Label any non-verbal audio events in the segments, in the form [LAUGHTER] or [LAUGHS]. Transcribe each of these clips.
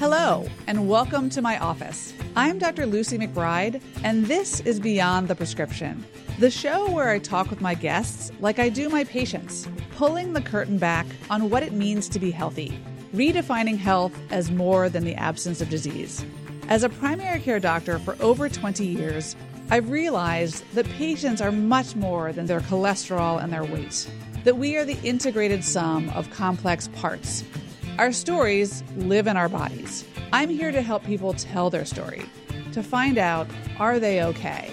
Hello, and welcome to my office. I'm Dr. Lucy McBride, and this is Beyond the Prescription, the show where I talk with my guests like I do my patients, pulling the curtain back on what it means to be healthy, redefining health as more than the absence of disease. As a primary care doctor for over 20 years, I've realized that patients are much more than their cholesterol and their weight, that we are the integrated sum of complex parts our stories live in our bodies. I'm here to help people tell their story, to find out are they okay,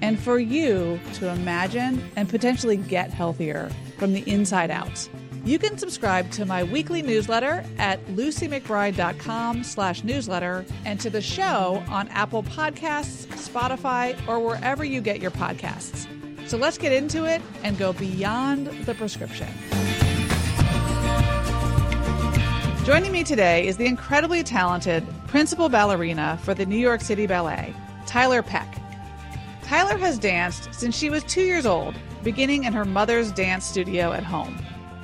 and for you to imagine and potentially get healthier from the inside out. You can subscribe to my weekly newsletter at lucymcbride.com slash newsletter and to the show on Apple Podcasts, Spotify, or wherever you get your podcasts. So let's get into it and go beyond the prescription. Joining me today is the incredibly talented principal ballerina for the New York City Ballet, Tiler Peck. Tiler has danced since she was two years old, beginning in her mother's dance studio at home.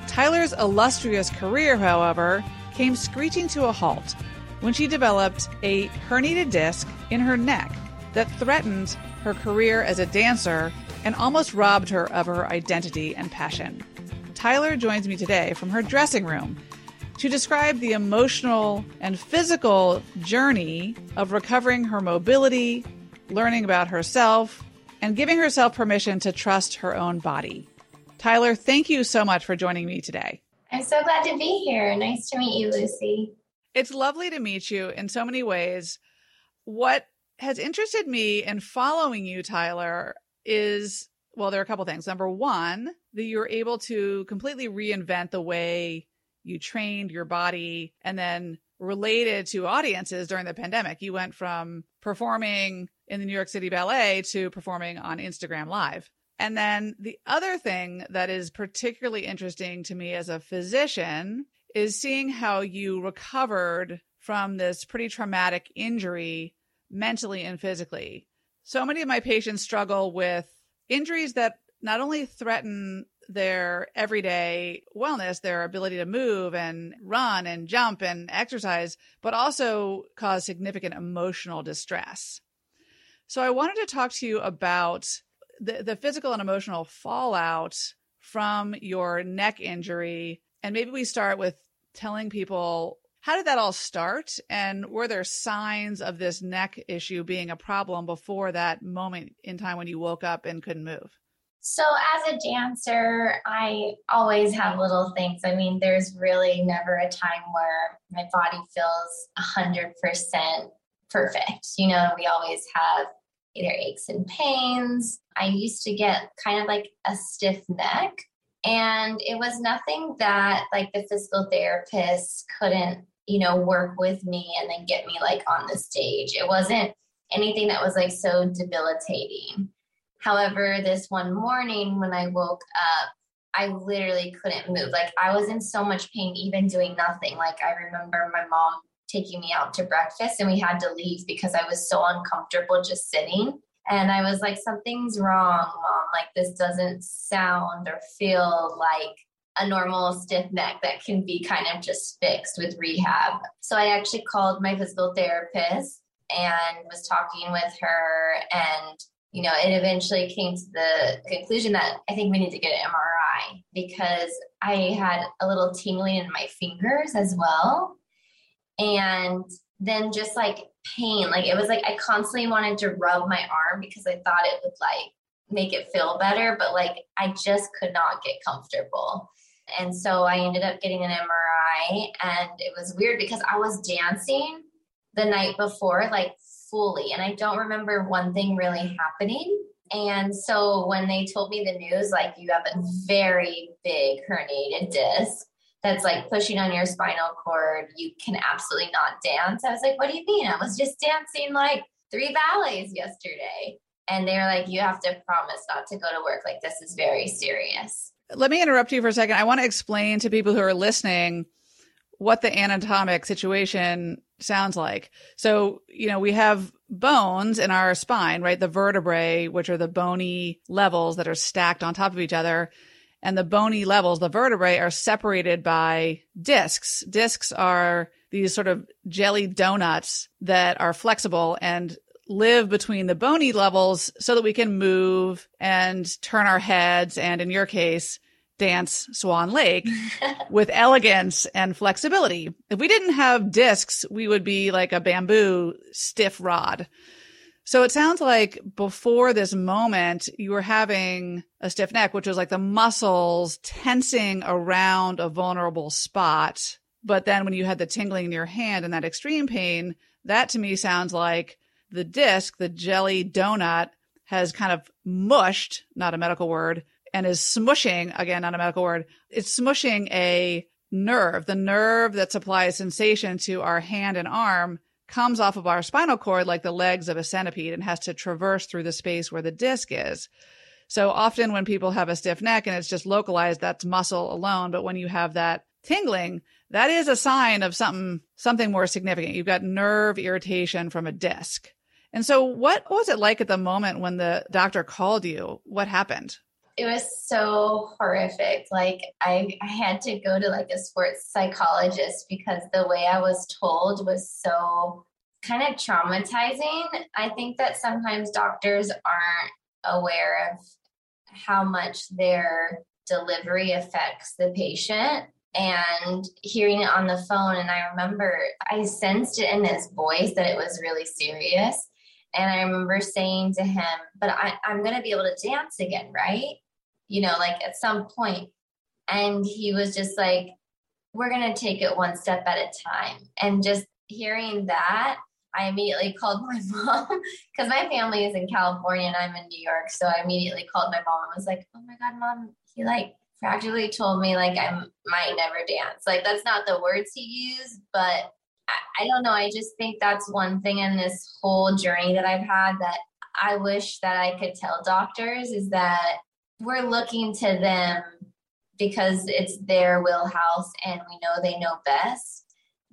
Tiler's illustrious career, however, came screeching to a halt when she developed a herniated disc in her neck that threatened her career as a dancer and almost robbed her of her identity and passion. Tiler joins me today from her dressing room to describe the emotional and physical journey of recovering her mobility, learning about herself, and giving herself permission to trust her own body. Tiler, thank you so much for joining me today. I'm so glad to be here. Nice to meet you, Lucy. It's lovely to meet you in so many ways. What has interested me in following you, Tiler, is well, there are a couple things. Number one, that you're able to completely reinvent the way you trained your body and then related to audiences during the pandemic. You went from performing in the New York City Ballet to performing on Instagram Live. And then the other thing that is particularly interesting to me as a physician is seeing how you recovered from this pretty traumatic injury mentally and physically. So many of my patients struggle with injuries that not only threaten their everyday wellness, their ability to move and run and jump and exercise, but also cause significant emotional distress. So I wanted to talk to you about the, the physical and emotional fallout from your neck injury. And maybe we start with telling people how did that all start? And were there signs of this neck issue being a problem before that moment in time when you woke up and couldn't move? So, as a dancer, I always have little things. I mean, there's really never a time where my body feels 100% perfect. You know, we always have either aches and pains. I used to get kind of like a stiff neck, and it was nothing that like the physical therapist couldn't, you know, work with me and then get me like on the stage. It wasn't anything that was like so debilitating. However, this one morning when I woke up, I literally couldn't move. Like I was in so much pain, even doing nothing. Like I remember my mom taking me out to breakfast and we had to leave because I was so uncomfortable just sitting. And I was like, something's wrong, mom. Like this doesn't sound or feel like a normal stiff neck that can be kind of just fixed with rehab. So I actually called my physical therapist and was talking with her and you know, it eventually came to the conclusion that I think we need to get an MRI because I had a little tingling in my fingers as well. And then just like pain, like it was like I constantly wanted to rub my arm because I thought it would like make it feel better, but like I just could not get comfortable. And so I ended up getting an MRI and it was weird because I was dancing the night before, like fully. And I don't remember one thing really happening. And so when they told me the news, like you have a very big herniated disc that's like pushing on your spinal cord, you can absolutely not dance. I was like, what do you mean? I was just dancing like three ballets yesterday. And they're like, you have to promise not to go to work. Like, this is very serious. Let me interrupt you for a second. I want to explain to people who are listening what the anatomic situation sounds like. So, you know, we have bones in our spine, right? The vertebrae, which are the bony levels that are stacked on top of each other. And the bony levels, the vertebrae are separated by discs. Discs are these sort of jelly donuts that are flexible and live between the bony levels so that we can move and turn our heads and in your case dance Swan Lake [LAUGHS] with elegance and flexibility. If we didn't have discs, we would be like a bamboo stiff rod. So it sounds like before this moment, you were having a stiff neck, which was like the muscles tensing around a vulnerable spot. But then when you had the tingling in your hand and that extreme pain, that to me sounds like the disc, the jelly donut has kind of mushed, not a medical word, and is smushing, again, not a medical word, it's smushing a nerve. The nerve that supplies sensation to our hand and arm comes off of our spinal cord like the legs of a centipede and has to traverse through the space where the disc is. So often when people have a stiff neck and it's just localized, that's muscle alone. But when you have that tingling, that is a sign of something, something more significant. You've got nerve irritation from a disc. And so what was it like at the moment when the doctor called you? What happened? It was so horrific. Like I, I had to go to like a sports psychologist because the way I was told was so kind of traumatizing. I think that sometimes doctors aren't aware of how much their delivery affects the patient and hearing it on the phone and i remember i sensed it in his voice that it was really serious and i remember saying to him but I, i'm going to be able to dance again right you know, like at some point. And he was just like, we're going to take it one step at a time. And just hearing that, I immediately called my [LAUGHS] mom because my family is in California and I'm in New York. So I immediately called my mom and was like, oh my God, mom, he like practically told me like I might never dance. Like that's not the words he used, but I, I don't know. I just think that's one thing in this whole journey that I've had that I wish that I could tell doctors is that we're looking to them because it's their wheelhouse and we know they know best.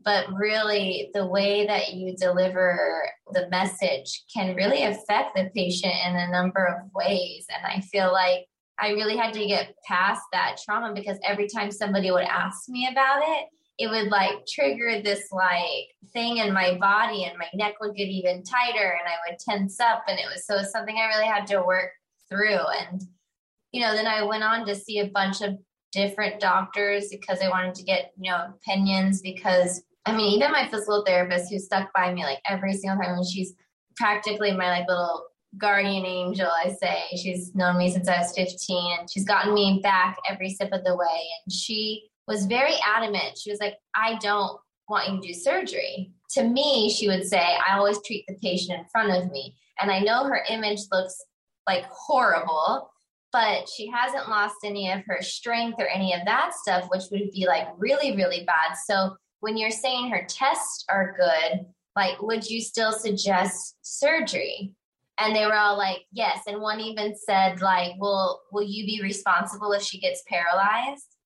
But really, the way that you deliver the message can really affect the patient in a number of ways. And I feel like I really had to get past that trauma because every time somebody would ask me about it, it would like trigger this like thing in my body and my neck would get even tighter and I would tense up. And it was so something I really had to work through. And you know, then I went on to see a bunch of different doctors because I wanted to get, you know, opinions because I mean, even my physical therapist who stuck by me like every single time and she's practically my like little guardian angel, I say. She's known me since I was 15 and she's gotten me back every step of the way. And she was very adamant. She was like, I don't want you to do surgery. To me, she would say, I always treat the patient in front of me. And I know her image looks like horrible but she hasn't lost any of her strength or any of that stuff, which would be like really, really bad. So when you're saying her tests are good, like, would you still suggest surgery? And they were all like, yes. And one even said, like, well, will you be responsible if she gets paralyzed?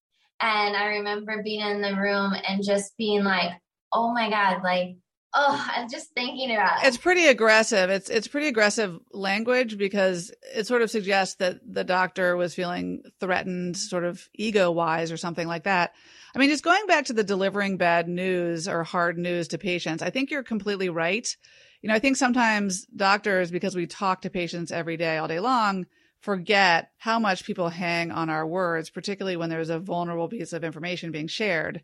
And I remember being in the room and just being like, oh my God, like, oh, I'm just thinking about it. It's pretty aggressive. It's it's pretty aggressive language because it sort of suggests that the doctor was feeling threatened, sort of ego wise or something like that. I mean, just going back to the delivering bad news or hard news to patients, I think you're completely right. You know, I think sometimes doctors, because we talk to patients every day, all day long, forget how much people hang on our words, particularly when there's a vulnerable piece of information being shared.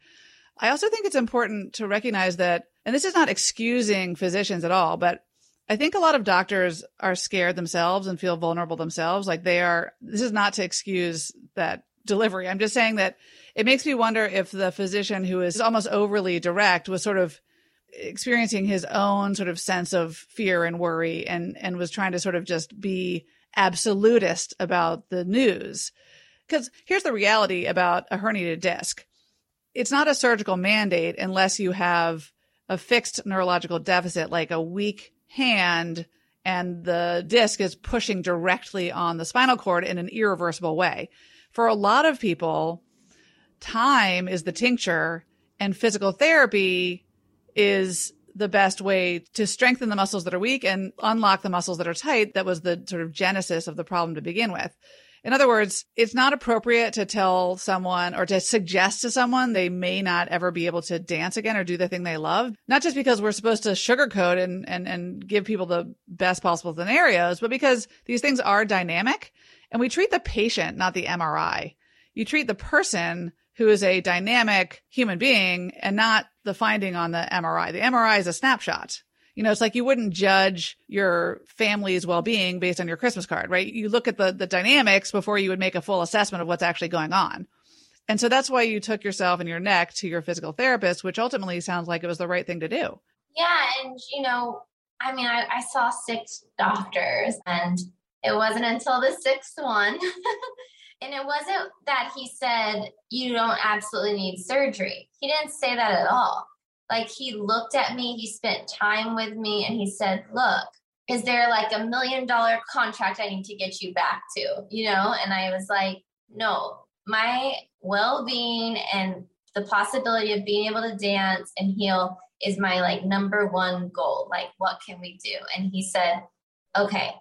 I also think it's important to recognize that, and this is not excusing physicians at all, but I think a lot of doctors are scared themselves and feel vulnerable themselves. Like they are, this is not to excuse that delivery. I'm just saying that it makes me wonder if the physician who is almost overly direct was sort of experiencing his own sort of sense of fear and worry and, and was trying to sort of just be absolutist about the news. Cause here's the reality about a herniated disc it's not a surgical mandate unless you have a fixed neurological deficit, like a weak hand and the disc is pushing directly on the spinal cord in an irreversible way. For a lot of people, time is the tincture and physical therapy is the best way to strengthen the muscles that are weak and unlock the muscles that are tight. That was the sort of genesis of the problem to begin with. In other words, it's not appropriate to tell someone or to suggest to someone they may not ever be able to dance again or do the thing they love. Not just because we're supposed to sugarcoat and, and, and give people the best possible scenarios, but because these things are dynamic and we treat the patient, not the MRI. You treat the person who is a dynamic human being and not the finding on the MRI. The MRI is a snapshot. You know, it's like you wouldn't judge your family's well-being based on your Christmas card, right? You look at the the dynamics before you would make a full assessment of what's actually going on. And so that's why you took yourself and your neck to your physical therapist, which ultimately sounds like it was the right thing to do. Yeah, and you know, I mean, I, I saw six doctors, and it wasn't until the sixth one. [LAUGHS] and it wasn't that he said, you don't absolutely need surgery. He didn't say that at all. Like he looked at me, he spent time with me, and he said, Look, is there like a million dollar contract I need to get you back to? You know? And I was like, No, my well being and the possibility of being able to dance and heal is my like number one goal. Like, what can we do? And he said, Okay,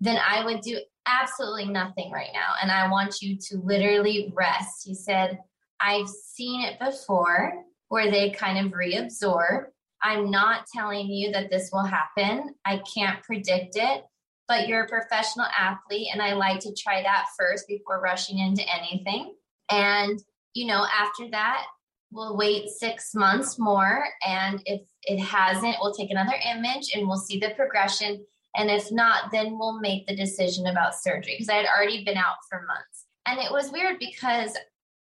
then I would do absolutely nothing right now. And I want you to literally rest. He said, I've seen it before where they kind of reabsorb. I'm not telling you that this will happen. I can't predict it, but you're a professional athlete, and I like to try that first before rushing into anything. And, you know, after that, we'll wait six months more. And if it hasn't, we'll take another image and we'll see the progression. And if not, then we'll make the decision about surgery because I had already been out for months. And it was weird because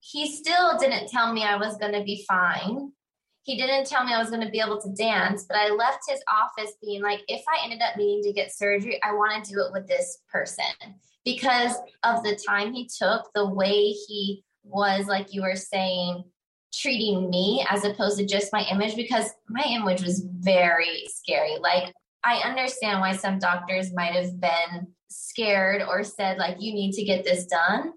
he still didn't tell me I was going to be fine. He didn't tell me I was going to be able to dance, but I left his office being like, if I ended up needing to get surgery, I want to do it with this person because of the time he took, the way he was, like you were saying, treating me as opposed to just my image because my image was very scary. Like, I understand why some doctors might have been scared or said, like, you need to get this done.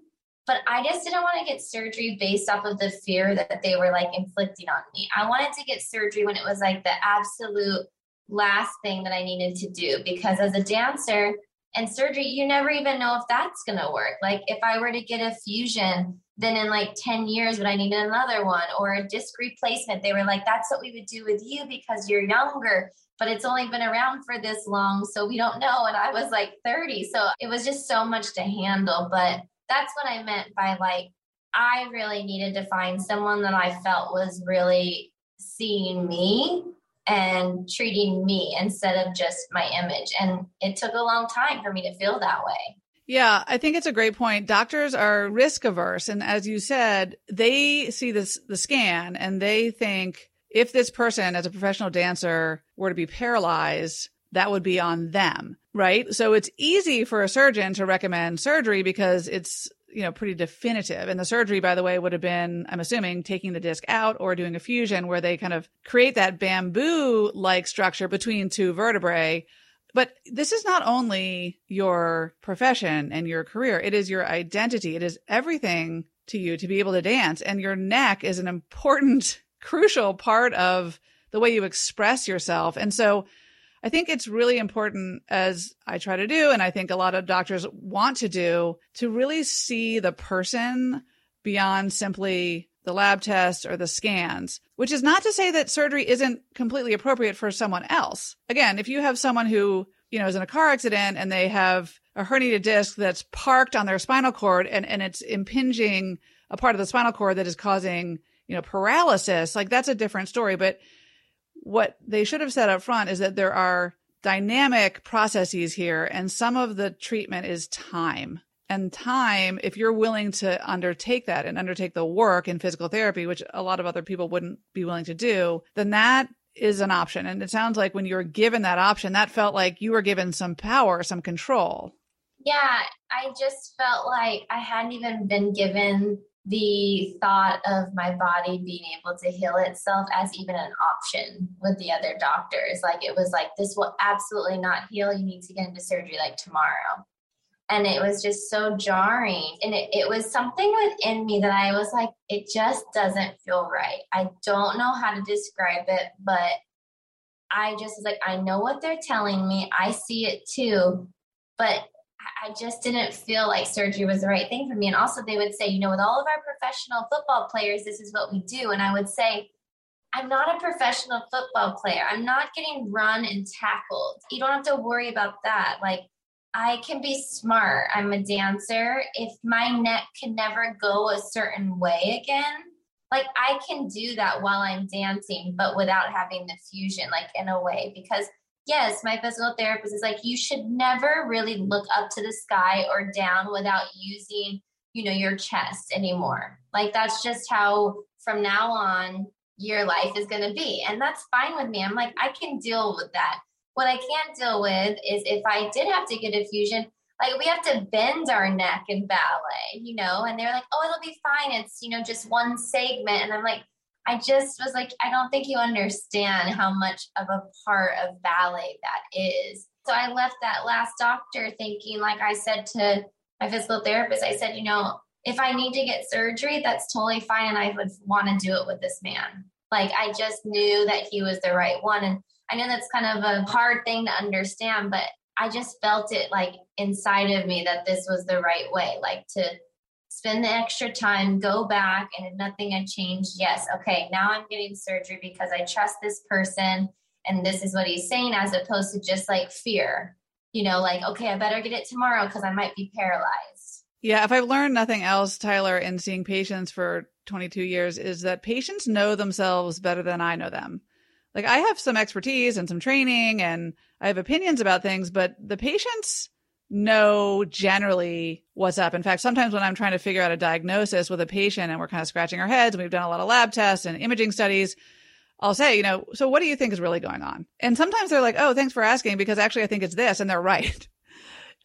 But I just didn't want to get surgery based off of the fear that they were like inflicting on me. I wanted to get surgery when it was like the absolute last thing that I needed to do because as a dancer and surgery, you never even know if that's going to work. Like if I were to get a fusion, then in like 10 years would I need another one or a disc replacement? They were like, that's what we would do with you because you're younger, but it's only been around for this long. So we don't know. And I was like 30. So it was just so much to handle. But that's what I meant by like, I really needed to find someone that I felt was really seeing me and treating me instead of just my image. And it took a long time for me to feel that way. Yeah, I think it's a great point. Doctors are risk averse. And as you said, they see this, the scan and they think if this person as a professional dancer were to be paralyzed, that would be on them, right? So it's easy for a surgeon to recommend surgery because it's, you know, pretty definitive. And the surgery, by the way, would have been, I'm assuming, taking the disc out or doing a fusion where they kind of create that bamboo like structure between two vertebrae. But this is not only your profession and your career, it is your identity. It is everything to you to be able to dance. And your neck is an important, [LAUGHS] crucial part of the way you express yourself. And so I think it's really important, as I try to do, and I think a lot of doctors want to do, to really see the person beyond simply the lab tests or the scans, which is not to say that surgery isn't completely appropriate for someone else. Again, if you have someone who, you know, is in a car accident and they have a herniated disc that's parked on their spinal cord and, and it's impinging a part of the spinal cord that is causing, you know, paralysis, like that's a different story. But what they should have said up front is that there are dynamic processes here and some of the treatment is time. And time if you're willing to undertake that and undertake the work in physical therapy which a lot of other people wouldn't be willing to do then that is an option. And it sounds like when you were given that option that felt like you were given some power some control. Yeah i just felt like i hadn't even been given the thought of my body being able to heal itself as even an option with the other doctors. Like it was like, this will absolutely not heal. You need to get into surgery like tomorrow. And it was just so jarring. And it, it was something within me that I was like, it just doesn't feel right. I don't know how to describe it, but I just was like, I know what they're telling me. I see it too. But I just didn't feel like surgery was the right thing for me. And also, they would say, you know, with all of our professional football players, this is what we do. And I would say, I'm not a professional football player. I'm not getting run and tackled. You don't have to worry about that. Like, I can be smart. I'm a dancer. If my neck can never go a certain way again, like I can do that while I'm dancing, but without having the fusion, like in a way, because yes, my physical therapist is like, you should never really look up to the sky or down without using, you know, your chest anymore. Like that's just how from now on your life is going to be. And that's fine with me. I'm like, I can deal with that. What I can't deal with is if I did have to get a fusion, like we have to bend our neck in ballet, you know, and they're like, oh, it'll be fine. It's, you know, just one segment. And I'm like, I just was like, I don't think you understand how much of a part of ballet that is. So I left that last doctor thinking, like I said to my physical therapist, I said, you know, if I need to get surgery, that's totally fine. And I would want to do it with this man. Like I just knew that he was the right one. And I know that's kind of a hard thing to understand, but I just felt it like inside of me that this was the right way, like to spend the extra time, go back, and if nothing had changed, yes, okay, now I'm getting surgery because I trust this person and this is what he's saying, as opposed to just like fear, you know, like, okay, I better get it tomorrow because I might be paralyzed. Yeah, if I've learned nothing else, Tiler, in seeing patients for 22 years, is that patients know themselves better than I know them like I have some expertise and some training and I have opinions about things, but the patients know generally what's up. In fact, sometimes when I'm trying to figure out a diagnosis with a patient and we're kind of scratching our heads and we've done a lot of lab tests and imaging studies, I'll say, you know, so what do you think is really going on? And sometimes they're like, oh, thanks for asking because actually I think it's this and they're [LAUGHS] right.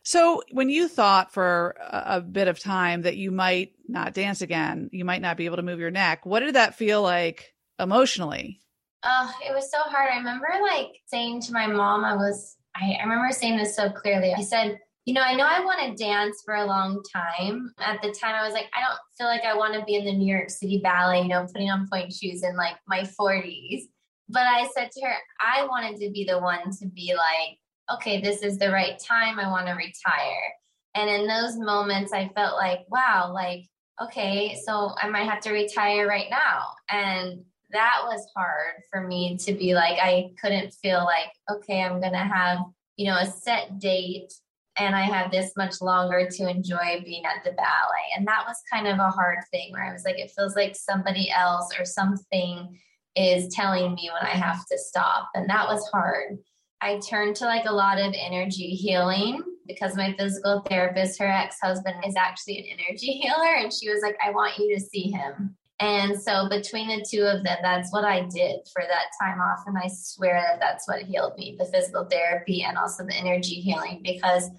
So when you thought for a, bit of time that you might not dance again, you might not be able to move your neck, what did that feel like emotionally? Oh, it was so hard. I remember like saying to my mom, I was, I, I remember saying this so clearly. I said, you know, I know I want to dance for a long time. At the time, I was like, I don't feel like I want to be in the New York City Ballet, you know, putting on pointe shoes in like my 40s. But I said to her, I wanted to be the one to be like, okay, this is the right time. I want to retire. And in those moments, I felt like, wow, like, okay, so I might have to retire right now. And that was hard for me to be like, I couldn't feel like, okay, I'm going to have, you know, a set date and I have this much longer to enjoy being at the ballet. And that was kind of a hard thing where I was like, it feels like somebody else or something is telling me when I have to stop. And that was hard. I turned to like a lot of energy healing because my physical therapist, her ex husband, is actually an energy [LAUGHS] healer. And she was like, I want you to see him. And so between the two of them, that's what I did for that time off. And I swear that that's what healed me the physical therapy and also the energy healing, because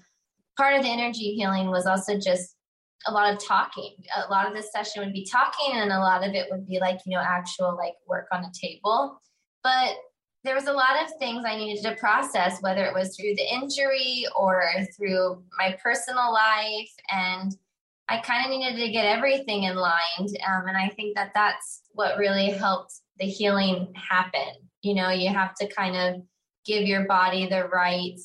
part of the energy healing was also just a lot of talking. A lot of this session would be talking, and a lot of it would be like, you know, actual like work on a table. But there was a lot of things I needed to process, whether it was through the injury or through my personal life. And I kind of needed to get everything in line. Um, and I think that that's what really helped the healing happen. You know, you have to kind of give your body the right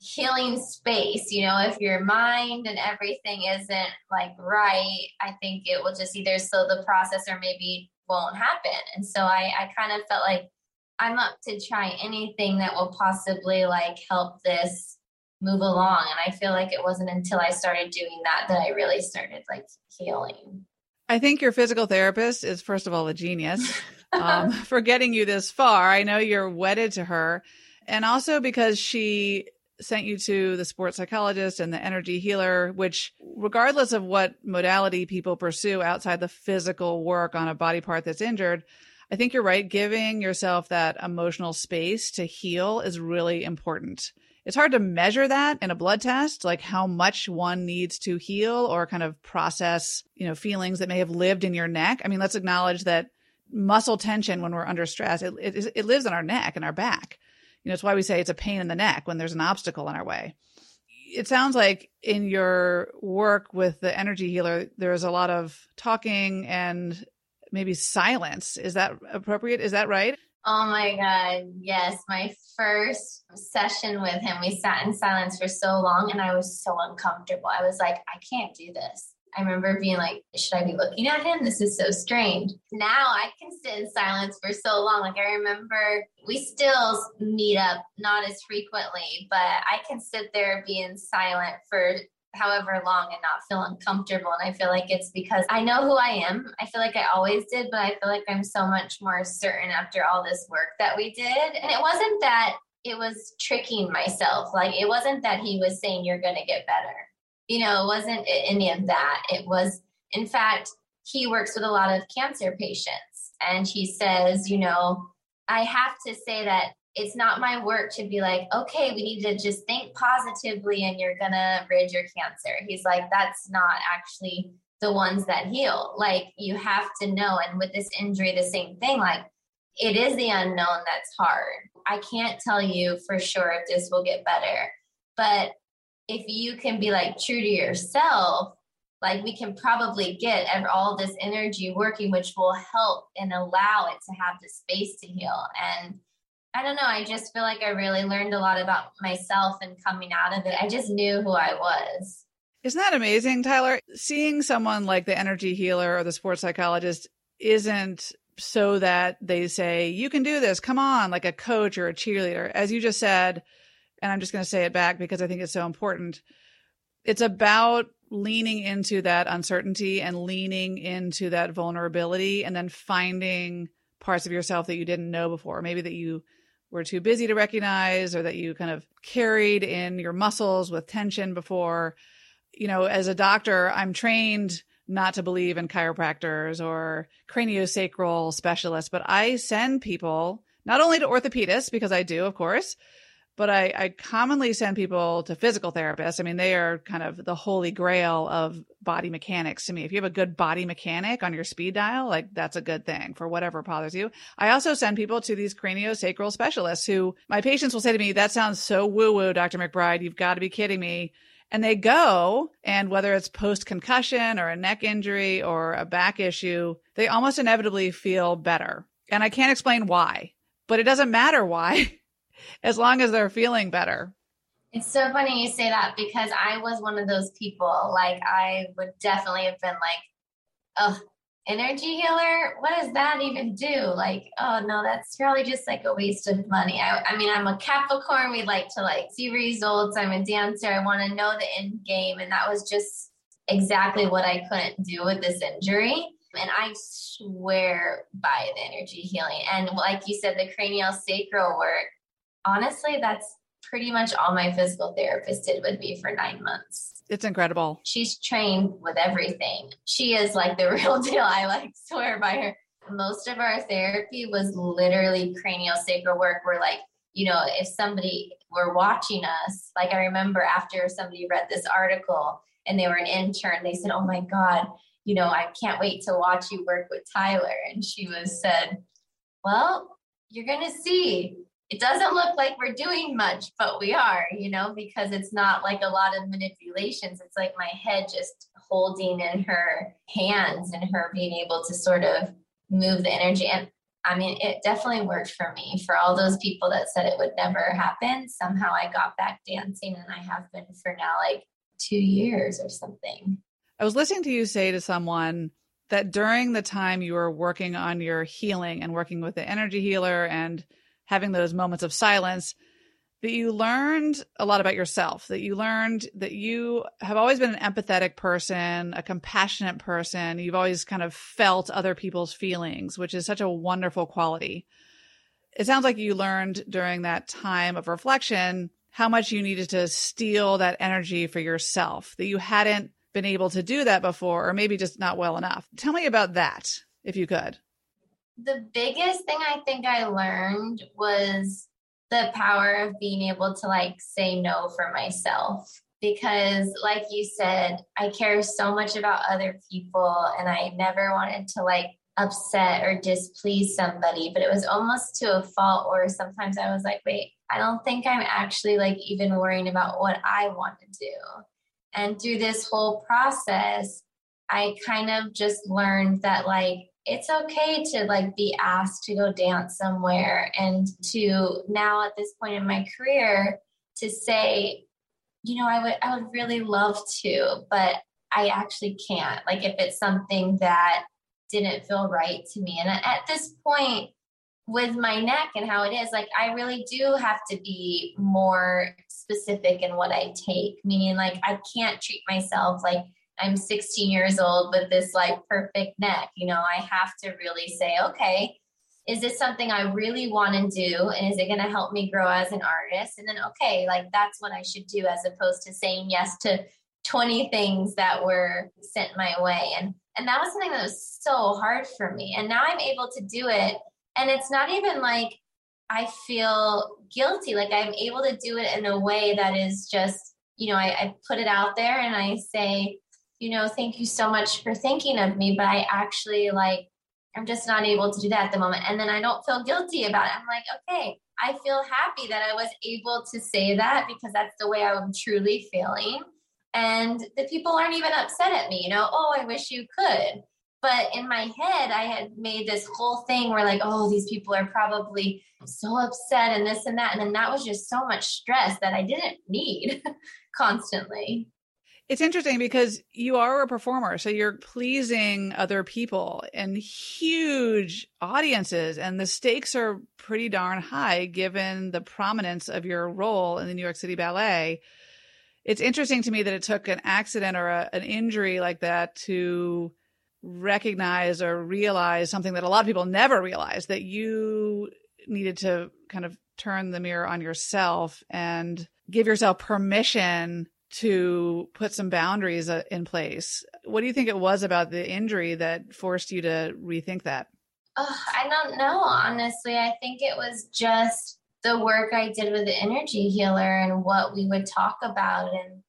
healing space. You know, if your mind and everything isn't like right, I think it will just either slow the process or maybe won't happen. And so I, I kind of felt like I'm up to try anything that will possibly like help this move along. And I feel like it wasn't until I started doing that that I really started like healing. I think your physical therapist is, first of all, a genius [LAUGHS] um, for getting you this far. I know you're wedded to her. And also because she sent you to the sports psychologist and the energy healer, which, regardless of what modality people pursue outside the physical work on a body part that's injured, I think you're right. Giving yourself that emotional space to heal is really important it's hard to measure that in a blood test, like how much one needs to heal or kind of process, you know, feelings that may have lived in your neck. I mean, let's acknowledge that muscle tension when we're under stress, it, it, it lives in our neck and our back. You know, it's why we say it's a pain in the neck when there's an obstacle in our way. It sounds like in your work with the energy healer, there's a lot of talking and maybe silence. Is that appropriate? Is that right? Oh my God. Yes. My first session with him, we sat in silence for so long and I was so uncomfortable. I was like, I can't do this. I remember being like, should I be looking at him? This is so strange. Now I can sit in silence for so long. Like I remember we still meet up, not as frequently, but I can sit there being silent for however long and not feel uncomfortable. And I feel like it's because I know who I am. I feel like I always did, but I feel like I'm so much more certain after all this work that we did. And it wasn't that it was tricking myself. Like it wasn't that he was saying you're going to get better. You know, it wasn't any of that. It was, in fact, he works with a lot of cancer patients and he says, you know, I have to say that it's not my work to be like, okay, we need to just think positively and you're gonna rid your cancer. He's like, that's not actually the ones that heal. Like, you have to know. And with this injury, the same thing. Like, it is the unknown that's hard. I can't tell you for sure if this will get better. But if you can be like true to yourself, like we can probably get and all this energy working, which will help and allow it to have the space to heal. And I don't know. I just feel like I really learned a lot about myself and coming out of it. I just knew who I was. Isn't that amazing, Tiler? Seeing someone like the energy healer or the sports psychologist isn't so that they say, you can do this, come on, like a coach or a cheerleader. As you just said, and I'm just going to say it back because I think it's so important. It's about leaning into that uncertainty and leaning into that vulnerability and then finding parts of yourself that you didn't know before. Maybe that you were too busy to recognize or that you kind of carried in your muscles with tension before. You know, as a doctor, I'm trained not to believe in chiropractors or craniosacral specialists, but I send people not only to orthopedists, because I do, of course, but I, I commonly send people to physical therapists. I mean, they are kind of the holy grail of body mechanics to me. If you have a good body mechanic on your speed dial, like that's a good thing for whatever bothers you. I also send people to these craniosacral specialists who my patients will say to me, that sounds so woo woo, Dr. McBride. You've got to be kidding me. And they go, and whether it's post concussion or a neck injury or a back issue, they almost inevitably feel better. And I can't explain why, but it doesn't matter why. [LAUGHS] as long as they're feeling better. It's so funny you say that because I was one of those people. Like I would definitely have been like, oh, energy healer? What does that even do? Like, oh no, that's probably just like a waste of money. I, I mean, I'm a Capricorn. We like to like see results. I'm a dancer. I want to know the end game. And that was just exactly what I couldn't do with this injury. And I swear by the energy healing. And like you said, the cranial sacral work, honestly, that's pretty much all my physical therapist did with me for nine months. It's incredible. She's trained with everything. She is like the [LAUGHS] real deal. I like swear by her. Most of our therapy was literally cranial sacral work where like, you know, if somebody were watching us, like I remember after somebody read this article and they were an intern, they said, Oh my God, you know, I can't wait to watch you work with Tiler. And she was said, Well, you're gonna see it doesn't look like we're doing much, but we are, you know, because it's not like a lot of manipulations. It's like my head just holding in her hands and her being able to sort of move the energy. And I mean, it definitely worked for me. For all those people that said it would never happen, somehow I got back dancing and I have been for now like two years or something. I was listening to you say to someone that during the time you were working on your healing and working with the energy healer and having those moments of silence that you learned a lot about yourself, that you learned that you have always been an empathetic person, a compassionate person. You've always kind of felt other people's feelings, which is such a wonderful quality. It sounds like you learned during that time of reflection how much you needed to steal that energy for yourself, that you hadn't been able to do that before, or maybe just not well enough. Tell me about that, if you could the biggest thing I think I learned was the power of being able to like say no for myself. Because, like you said, I care so much about other people and I never wanted to like upset or displease somebody, but it was almost to a fault or sometimes I was like, wait, I don't think I'm actually like even worrying about what I want to do. And through this whole process, I kind of just learned that like it's okay to like be asked to go dance somewhere and to now at this point in my career to say you know i would i would really love to but i actually can't. Like if it's something that didn't feel right to me. And at this point with my neck and how it is like i really do have to be more specific in what i take. Meaning like i can't treat myself like I'm 16 years old with this like perfect neck. You know, I have to really say, okay, is this something I really want to do? And is it going to help me grow as an artist? And then, okay, like that's what I should do as opposed to saying yes to 20 things that were sent my way. And, and that was something that was so hard for me. And now I'm able to do it. And it's not even like I feel guilty. Like I'm able to do it in a way that is just, you know, I, I put it out there and I say, you know, thank you so much for thinking of me, but I actually like, I'm just not able to do that at the moment. And then I don't feel guilty about it. I'm like, okay, I feel happy that I was able to say that because that's the way I'm truly feeling. And the people aren't even upset at me, you know, oh, I wish you could. But in my head, I had made this whole thing where, like, oh, these people are probably so upset and this and that. And then that was just so much stress that I didn't need [LAUGHS] constantly. It's interesting because you are a performer, so you're pleasing other people and huge audiences, and the stakes are pretty darn high given the prominence of your role in the New York City Ballet. It's interesting to me that it took an accident or a, an injury like that to recognize or realize something that a lot of people never realize that you needed to kind of turn the mirror on yourself and give yourself permission to put some boundaries uh, in place. What do you think it was about the injury that forced you to rethink that? Oh, I don't know, honestly. I think it was just the work I did with the energy healer and what we would talk about and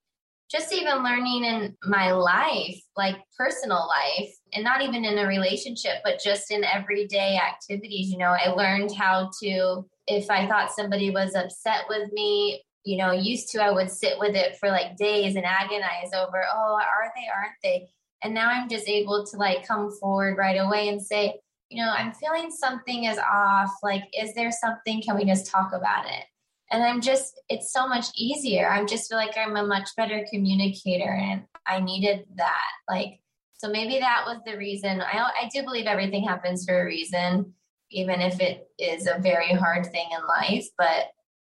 just even learning in my life, like personal life, and not even in a relationship, but just in everyday activities. You know, I learned how to, if I thought somebody was upset with me, you know, used to I would sit with it for like days and agonize over, oh, are they, aren't they? And now I'm just able to like come forward right away and say, you know, I'm feeling something is off. Like, is there something? Can we just talk about it? And I'm just, it's so much easier. I just feel like I'm a much better communicator and I needed that. Like, so maybe that was the reason. I, I do believe everything happens for a reason, even if it is a very hard thing in life. But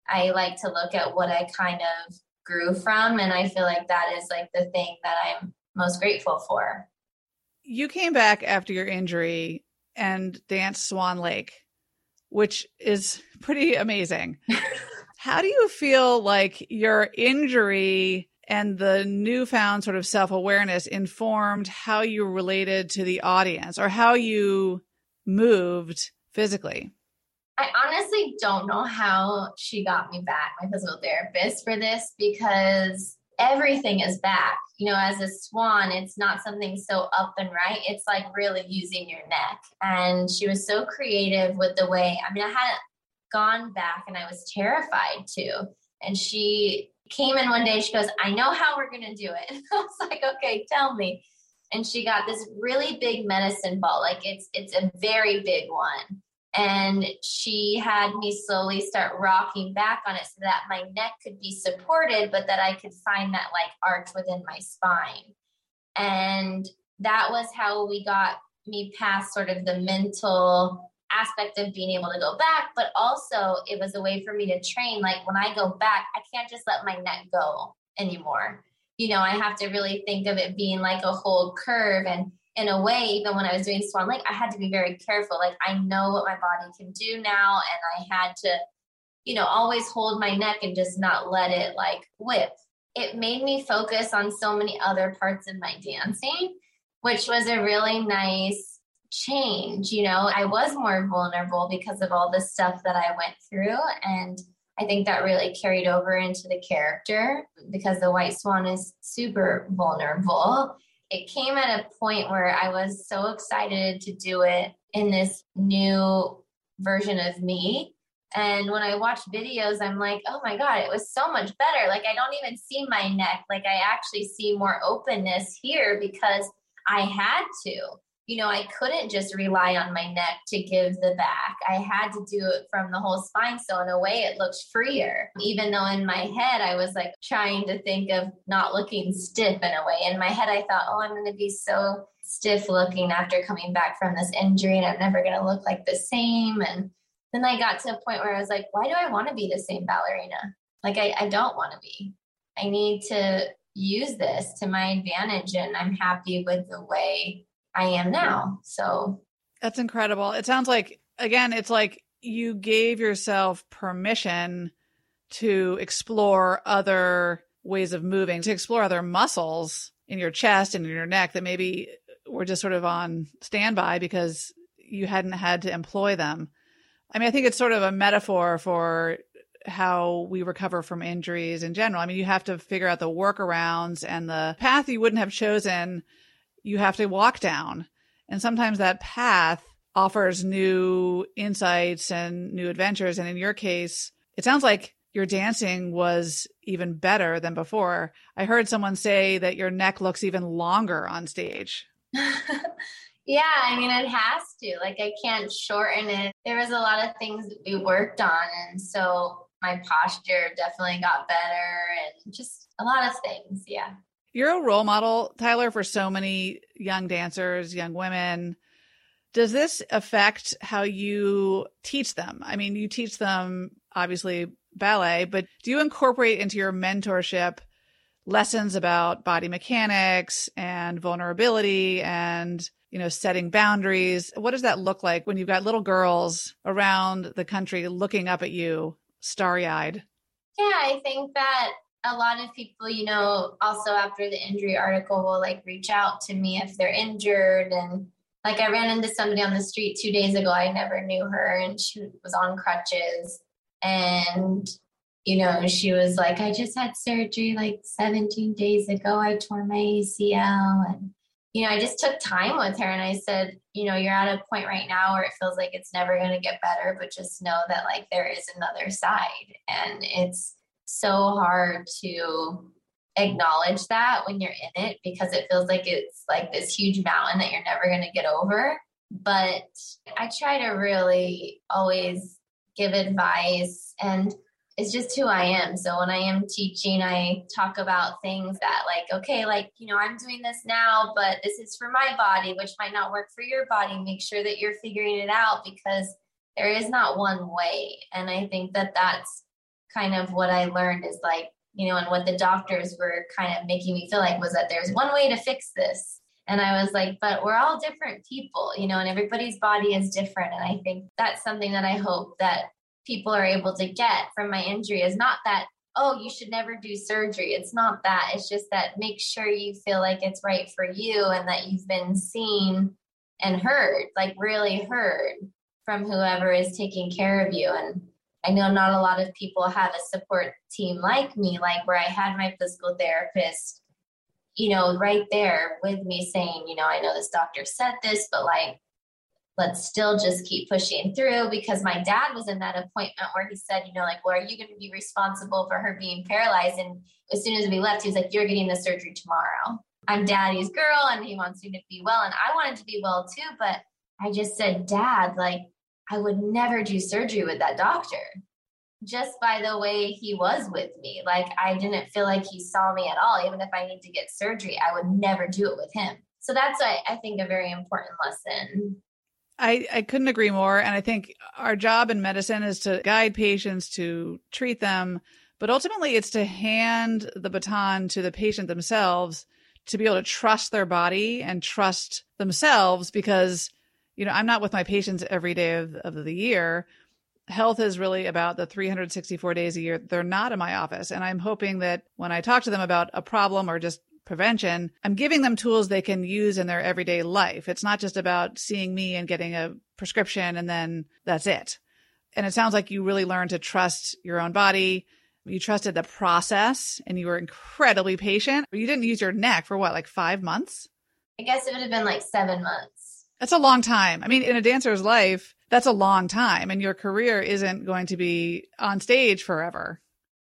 I like to look at what I kind of grew from. And I feel like that is like the thing that I'm most grateful for. You came back after your injury and danced Swan Lake, which is pretty amazing. [LAUGHS] How do you feel like your injury and the newfound sort of self awareness informed how you related to the audience or how you moved physically? I honestly don't know how she got me back, my physical therapist, for this because everything is back. You know, as a swan, it's not something so up and right. It's like really using your neck. And she was so creative with the way, I mean, I hadn't gone back and I was terrified too. And she came in one day, she goes, I know how we're going to do it. [LAUGHS] I was like, okay, tell me. And she got this really big medicine ball. Like it's, it's a very big one and she had me slowly start rocking back on it so that my neck could be supported but that i could find that like arch within my spine. And that was how we got me past sort of the mental aspect of being able to go back but also it was a way for me to train like when i go back i can't just let my neck go anymore. You know i have to really think of it being like a whole curve and in a way, even when I was doing Swan Lake, I had to be very careful. Like I know what my body can do now, and I had to, you know, always hold my neck and just not let it like whip. It made me focus on so many other parts of my dancing, which was a really nice change. You know, I was more vulnerable because of all the stuff that I went through. And I think that really carried over into the character because the White Swan is super vulnerable it came at a point where I was so excited to do it in this new version of me. And when I watch videos, I'm like, oh my God, it was so much better. Like, I don't even see my neck. Like, I actually see more openness here because I had to. You know, I couldn't just rely on my neck to give the back. I had to do it from the whole spine. So, in a way, it looked freer, even though in my head, I was like trying to think of not looking stiff in a way. In my head, I thought, oh, I'm going to be so stiff looking after coming back from this injury and I'm never going to look like the same. And then I got to a point where I was like, why do I want to be the same ballerina? Like, I, I don't want to be. I need to use this to my advantage. And I'm happy with the way I am now. So that's incredible. It sounds like, again, it's like you gave yourself permission to explore other ways of moving, to explore other muscles in your chest and in your neck that maybe were just sort of on standby because you hadn't had to employ them. I mean, I think it's sort of a metaphor for how we recover from injuries in general. I mean, you have to figure out the workarounds and the path you wouldn't have chosen, you have to walk down. And sometimes that path offers new insights and new adventures. And in your case, it sounds like your dancing was even better than before. I heard someone say that your neck looks even longer on stage. [LAUGHS] yeah, I mean, it has to. Like, I can't shorten it. There was a lot of things that we worked on. And so my posture definitely got better and just a lot of things. Yeah. You're a role model, Tiler, for so many young dancers, young women. Does this affect how you teach them? I mean, you teach them obviously ballet, but do you incorporate into your mentorship lessons about body mechanics and vulnerability and you know setting boundaries what does that look like when you've got little girls around the country looking up at you starry-eyed yeah i think that a lot of people you know also after the injury article will like reach out to me if they're injured and like i ran into somebody on the street two days ago i never knew her and she was on crutches and you know, she was like, I just had surgery like 17 days ago. I tore my ACL. And, you know, I just took time with her and I said, you know, you're at a point right now where it feels like it's never going to get better, but just know that like there is another side. And it's so hard to acknowledge that when you're in it because it feels like it's like this huge mountain that you're never going to get over. But I try to really always give advice and it's just who I am. So when I am teaching, I talk about things that, like, okay, like, you know, I'm doing this now, but this is for my body, which might not work for your body. Make sure that you're figuring it out because there is not one way. And I think that that's kind of what I learned is like, you know, and what the doctors were kind of making me feel like was that there's one way to fix this. And I was like, but we're all different people, you know, and everybody's body is different. And I think that's something that I hope that people are able to get from my injury is not that oh you should never do surgery it's not that it's just that make sure you feel like it's right for you and that you've been seen and heard like really heard from whoever is taking care of you and i know not a lot of people have a support team like me like where i had my physical therapist you know right there with me saying you know i know this doctor said this but like let's still just keep pushing through because my dad was in that appointment where he said, you know, like, well, are you going to be responsible for her being paralyzed? And as soon as we left, he was like, you're getting the surgery tomorrow. I'm daddy's girl and he wants me to be well. And I wanted to be well too, but I just said, Dad, like, I would never do surgery with that doctor just by the way he was with me. Like, I didn't feel like he saw me at all. Even if I need to get surgery, I would never do it with him. So that's, I think, a very important lesson I, I couldn't agree more. And I think our job in medicine is to guide patients to treat them, but ultimately it's to hand the baton to the patient themselves to be able to trust their body and trust themselves because, you know, I'm not with my patients every day of, of the year. Health is really about the 364 days a year. They're not in my office. And I'm hoping that when I talk to them about a problem or just prevention, I'm giving them tools they can use in their everyday life. It's not just about seeing me and getting a prescription and then that's it. And it sounds like you really learned to trust your own body. You trusted the process and you were incredibly patient. You didn't use your neck for what, like five months? I guess it would have been like seven months. That's a long time. I mean, in a dancer's life, that's a long time, and your career isn't going to be on stage forever.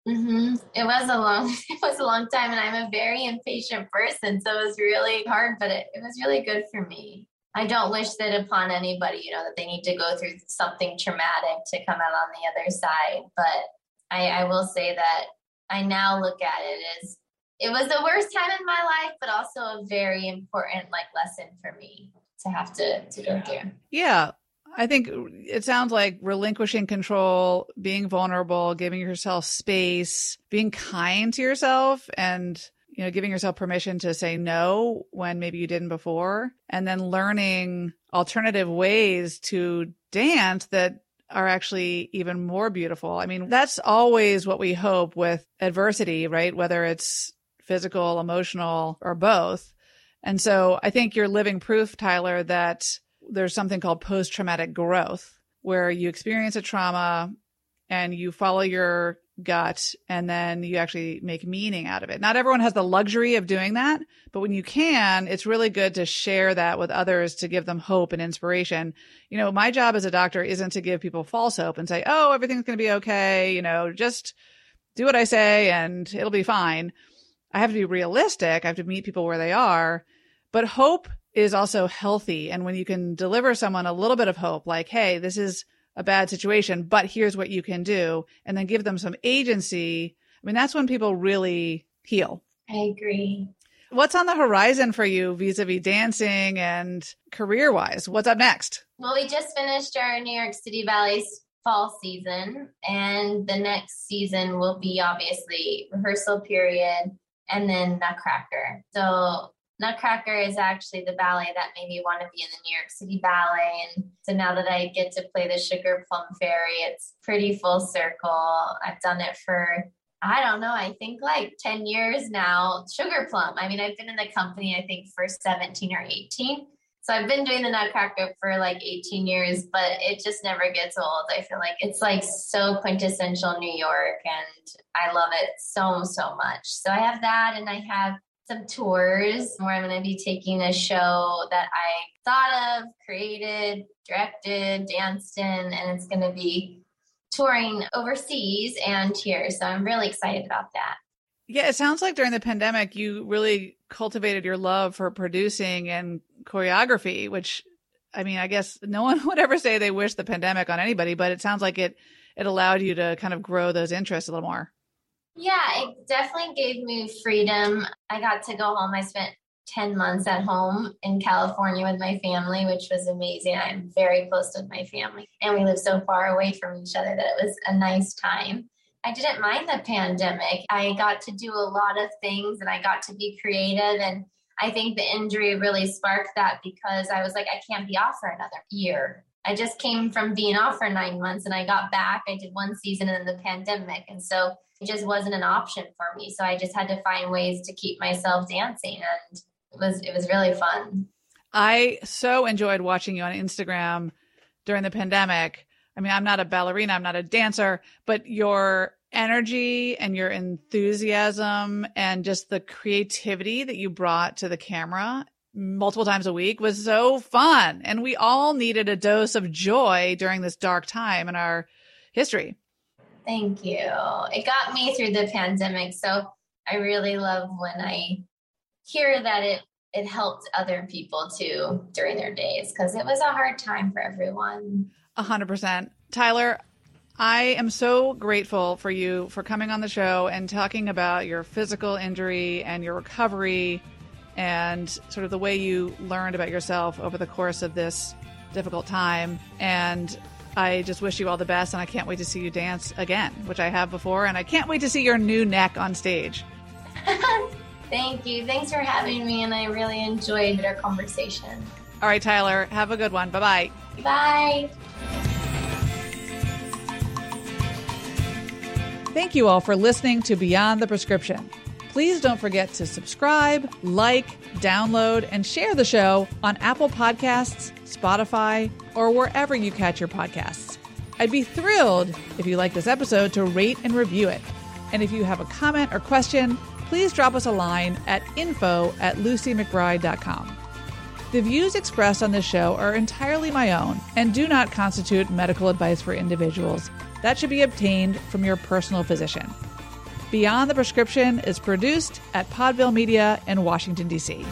Mm-hmm. It was a long, [LAUGHS] it was a long time, and I'm a very impatient person, so it was really hard, but it, it was really good for me. I don't wish that upon anybody, you know, that they need to go through something traumatic to come out on the other side. But I, I will say that I now look at it as it was the worst time in my life, but also a very important like lesson for me to have to to go through. Yeah. I think it sounds like relinquishing control, being vulnerable, giving yourself space, being kind to yourself and you know, giving yourself permission to say no when maybe you didn't before, and then learning alternative ways to dance that are actually even more beautiful. I mean, that's always what we hope with adversity, right? Whether it's physical, emotional, or both. And so I think you're living proof, Tiler, that there's something called post traumatic growth where you experience a trauma and you follow your gut and then you actually make meaning out of it. Not everyone has the luxury of doing that, but when you can, it's really good to share that with others to give them hope and inspiration. You know, my job as a doctor isn't to give people false hope and say, "Oh, everything's going to be okay, you know, just do what I say and it'll be fine." I have to be realistic. I have to meet people where they are, but hope is also healthy. And when you can deliver someone a little bit of hope, like, Hey, this is a bad situation, but here's what you can do. And then give them some agency. I mean, that's when people really heal. I agree. What's on the horizon for you vis a vis dancing and career wise? What's up next? Well, we just finished our New York City Ballet's fall season, and the next season will be obviously rehearsal period and then Nutcracker. So Nutcracker is actually the ballet that made me want to be in the New York City Ballet. And so now that I get to play the Sugar Plum Fairy, it's pretty full circle. I've done it for, I don't know, I think like 10 years now. Sugar Plum. I mean, I've been in the company, I think, for 17 or 18. So I've been doing the Nutcracker for like 18 years, but it just never gets old. I feel like it's like so quintessential New York and I love it so, so much. So I have that and I have some tours where I'm going to be taking a show that I thought of, created, directed, danced in, and it's going to be touring overseas and here. So I'm really excited about that. Yeah, it sounds like during the pandemic, you really cultivated your love for producing and choreography, which I mean, I guess no one [LAUGHS] would ever say they wish the pandemic on anybody, but it sounds like it it allowed you to kind of grow those interests a little more. Yeah, it definitely gave me freedom. I got to go home. I spent 10 months at home in California with my family, which was amazing. I'm very close with my family, and we live so far away from each other that it was a nice time. I didn't mind the pandemic. I got to do a lot of things and I got to be creative. And I think the injury really sparked that because I was like, I can't be off for another year. I just came from being off for nine months and I got back. I did one season in the pandemic. And so it just wasn't an option for me. So I just had to find ways to keep myself dancing and it was it was really fun. I so enjoyed watching you on Instagram during the pandemic. I mean, I'm not a ballerina, I'm not a dancer, but your energy and your enthusiasm and just the creativity that you brought to the camera multiple times a week was so fun. And we all needed a dose of joy during this dark time in our history. Thank you. It got me through the pandemic. So I really love when I hear that it it helped other people too during their days because it was a hard time for everyone. A hundred percent. Tiler, I am so grateful for you for coming on the show and talking about your physical injury and your recovery and sort of the way you learned about yourself over the course of this difficult time. And I just wish you all the best, and I can't wait to see you dance again, which I have before, and I can't wait to see your new neck on stage. [LAUGHS] Thank you. Thanks for having me, and I really enjoyed our conversation. All right, Tiler, have a good one. Bye bye. Bye. Thank you all for listening to Beyond the Prescription. Please don't forget to subscribe, like, download, and share the show on Apple Podcasts, Spotify, or wherever you catch your podcasts. I'd be thrilled if you like this episode to rate and review it. And if you have a comment or question, please drop us a line at info at lucymcbride.com. The views expressed on this show are entirely my own and do not constitute medical advice for individuals. That should be obtained from your personal physician. Beyond the Prescription is produced at Podville Media in Washington, D.C.